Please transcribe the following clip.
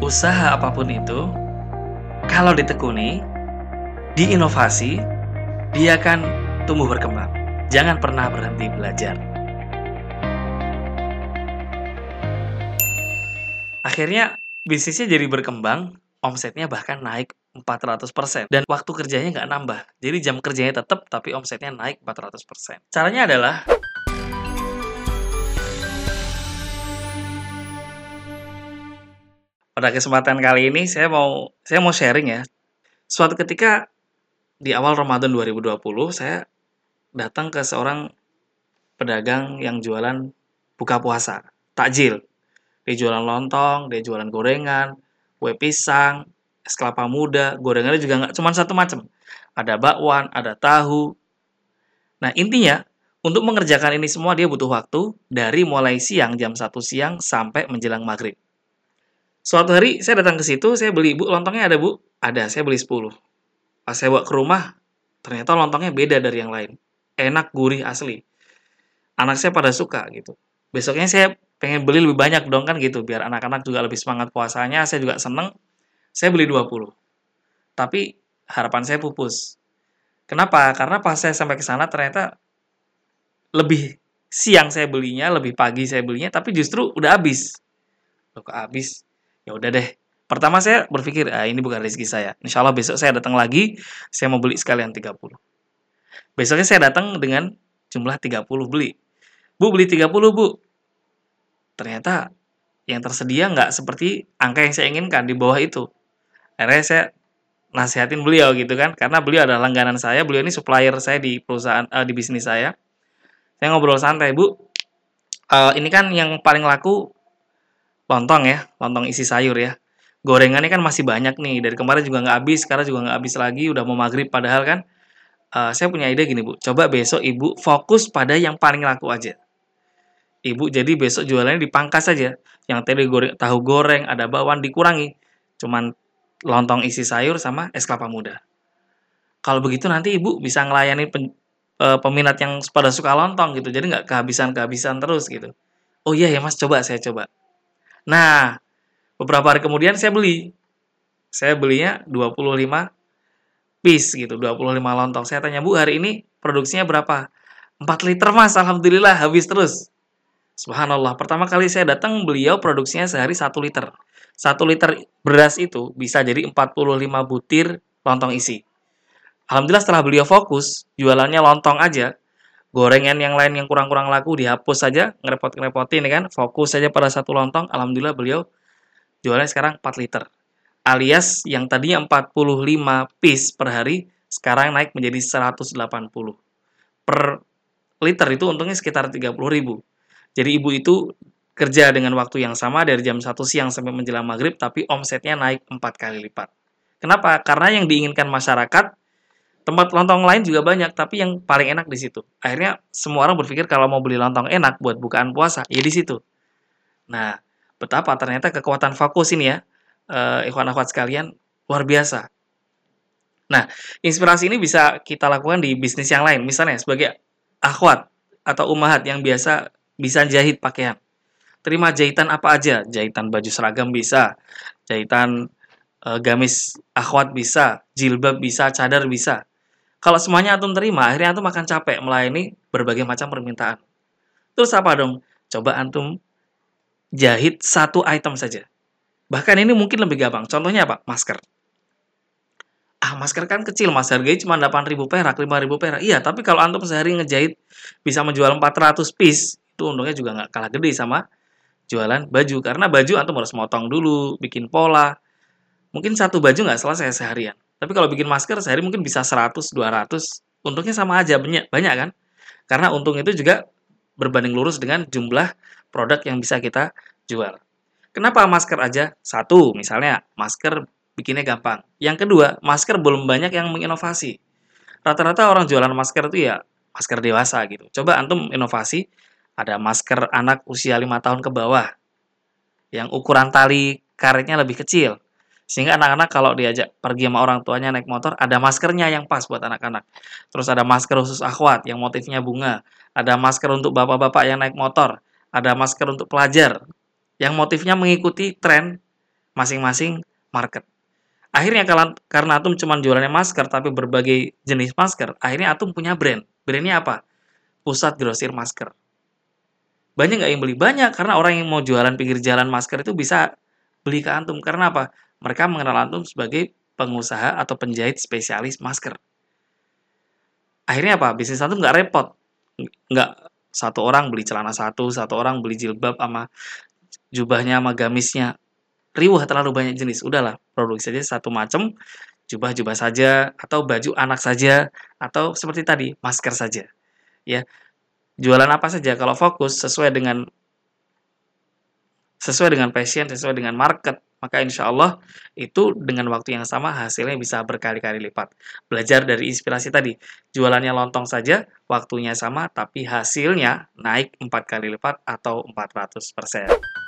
usaha apa pun itu, kalau ditekuni, diinovasi, dia akan tumbuh berkembang. Jangan pernah berhenti belajar. Akhirnya bisnisnya jadi berkembang, omsetnya bahkan naik 400%. Dan waktu kerjanya nggak nambah. Jadi jam kerjanya tetap, tapi omsetnya naik 400%. Caranya adalah pada kesempatan kali ini saya mau saya mau sharing ya. Suatu ketika di awal Ramadan 2020 saya datang ke seorang pedagang yang jualan buka puasa, takjil. Dia jualan lontong, dia jualan gorengan, kue pisang, es kelapa muda, gorengannya juga nggak cuma satu macam. Ada bakwan, ada tahu. Nah intinya, untuk mengerjakan ini semua dia butuh waktu dari mulai siang jam 1 siang sampai menjelang maghrib. Suatu hari saya datang ke situ, saya beli, Bu, lontongnya ada, Bu? Ada, saya beli 10. Pas saya bawa ke rumah, ternyata lontongnya beda dari yang lain. Enak, gurih, asli. Anak saya pada suka gitu. Besoknya saya pengen beli lebih banyak dong kan gitu, biar anak-anak juga lebih semangat puasanya, saya juga seneng. Saya beli 20. Tapi harapan saya pupus. Kenapa? Karena pas saya sampai ke sana ternyata lebih siang saya belinya, lebih pagi saya belinya, tapi justru udah habis. Loh kok habis? Ya udah deh. Pertama saya berpikir ah ini bukan rezeki saya. Insya Allah besok saya datang lagi saya mau beli sekalian 30 besoknya saya datang dengan jumlah 30 beli. Bu beli 30 bu. Ternyata yang tersedia nggak seperti angka yang saya inginkan di bawah itu. Akhirnya saya nasihatin beliau gitu kan karena beliau adalah langganan saya beliau ini supplier saya di perusahaan uh, di bisnis saya. Saya ngobrol santai bu uh, ini kan yang paling laku lontong ya, lontong isi sayur ya. Gorengannya kan masih banyak nih, dari kemarin juga nggak habis, sekarang juga nggak habis lagi, udah mau maghrib padahal kan. Uh, saya punya ide gini bu, coba besok ibu fokus pada yang paling laku aja. Ibu jadi besok jualannya dipangkas saja. Yang tadi goreng, tahu goreng, ada bawang dikurangi. Cuman lontong isi sayur sama es kelapa muda. Kalau begitu nanti ibu bisa ngelayani pen, uh, peminat yang pada suka lontong gitu. Jadi nggak kehabisan-kehabisan terus gitu. Oh iya ya mas, coba saya coba. Nah, beberapa hari kemudian saya beli. Saya belinya 25 piece gitu, 25 lontong. Saya tanya, "Bu, hari ini produksinya berapa?" 4 liter, Mas. Alhamdulillah habis terus. Subhanallah, pertama kali saya datang beliau produksinya sehari 1 liter. 1 liter beras itu bisa jadi 45 butir lontong isi. Alhamdulillah setelah beliau fokus, jualannya lontong aja, gorengan yang lain yang kurang-kurang laku dihapus saja, ngerepot-ngerepotin ya kan, fokus saja pada satu lontong, alhamdulillah beliau jualnya sekarang 4 liter. Alias yang tadinya 45 piece per hari, sekarang naik menjadi 180. Per liter itu untungnya sekitar 30 ribu. Jadi ibu itu kerja dengan waktu yang sama dari jam 1 siang sampai menjelang maghrib, tapi omsetnya naik 4 kali lipat. Kenapa? Karena yang diinginkan masyarakat tempat lontong lain juga banyak, tapi yang paling enak di situ. Akhirnya semua orang berpikir kalau mau beli lontong enak buat bukaan puasa, ya di situ. Nah, betapa ternyata kekuatan fokus ini ya, uh, ikhwan akhwat sekalian, luar biasa. Nah, inspirasi ini bisa kita lakukan di bisnis yang lain. Misalnya sebagai akhwat atau umahat yang biasa bisa jahit pakaian. Terima jahitan apa aja, jahitan baju seragam bisa, jahitan uh, gamis akhwat bisa, jilbab bisa, cadar bisa. Kalau semuanya antum terima, akhirnya antum akan capek melayani berbagai macam permintaan. Terus apa dong? Coba antum jahit satu item saja. Bahkan ini mungkin lebih gampang. Contohnya apa? Masker. Ah, masker kan kecil, mas. Harganya cuma 8.000 perak, 5.000 perak. Iya, tapi kalau antum sehari ngejahit bisa menjual 400 piece, itu untungnya juga nggak kalah gede sama jualan baju. Karena baju antum harus motong dulu, bikin pola. Mungkin satu baju nggak selesai seharian. Tapi kalau bikin masker sehari mungkin bisa 100, 200. Untungnya sama aja, banyak, banyak kan? Karena untung itu juga berbanding lurus dengan jumlah produk yang bisa kita jual. Kenapa masker aja? Satu, misalnya masker bikinnya gampang. Yang kedua, masker belum banyak yang menginovasi. Rata-rata orang jualan masker itu ya masker dewasa gitu. Coba antum inovasi, ada masker anak usia 5 tahun ke bawah. Yang ukuran tali karetnya lebih kecil. Sehingga anak-anak kalau diajak pergi sama orang tuanya naik motor, ada maskernya yang pas buat anak-anak. Terus ada masker khusus akhwat yang motifnya bunga. Ada masker untuk bapak-bapak yang naik motor. Ada masker untuk pelajar yang motifnya mengikuti tren masing-masing market. Akhirnya karena Atum cuma jualannya masker tapi berbagai jenis masker, akhirnya Atum punya brand. Brandnya apa? Pusat Grosir Masker. Banyak nggak yang beli? Banyak, karena orang yang mau jualan pinggir jalan masker itu bisa beli ke Antum. Karena apa? Mereka mengenal Antum sebagai pengusaha atau penjahit spesialis masker. Akhirnya apa? Bisnis Antum nggak repot. Nggak satu orang beli celana satu, satu orang beli jilbab sama jubahnya sama gamisnya riuh terlalu banyak jenis. Udahlah, produksi saja satu macam, jubah-jubah saja, atau baju anak saja, atau seperti tadi, masker saja. Ya, jualan apa saja kalau fokus sesuai dengan sesuai dengan passion, sesuai dengan market, maka insya Allah itu dengan waktu yang sama hasilnya bisa berkali-kali lipat. Belajar dari inspirasi tadi, jualannya lontong saja, waktunya sama, tapi hasilnya naik empat kali lipat atau 400%.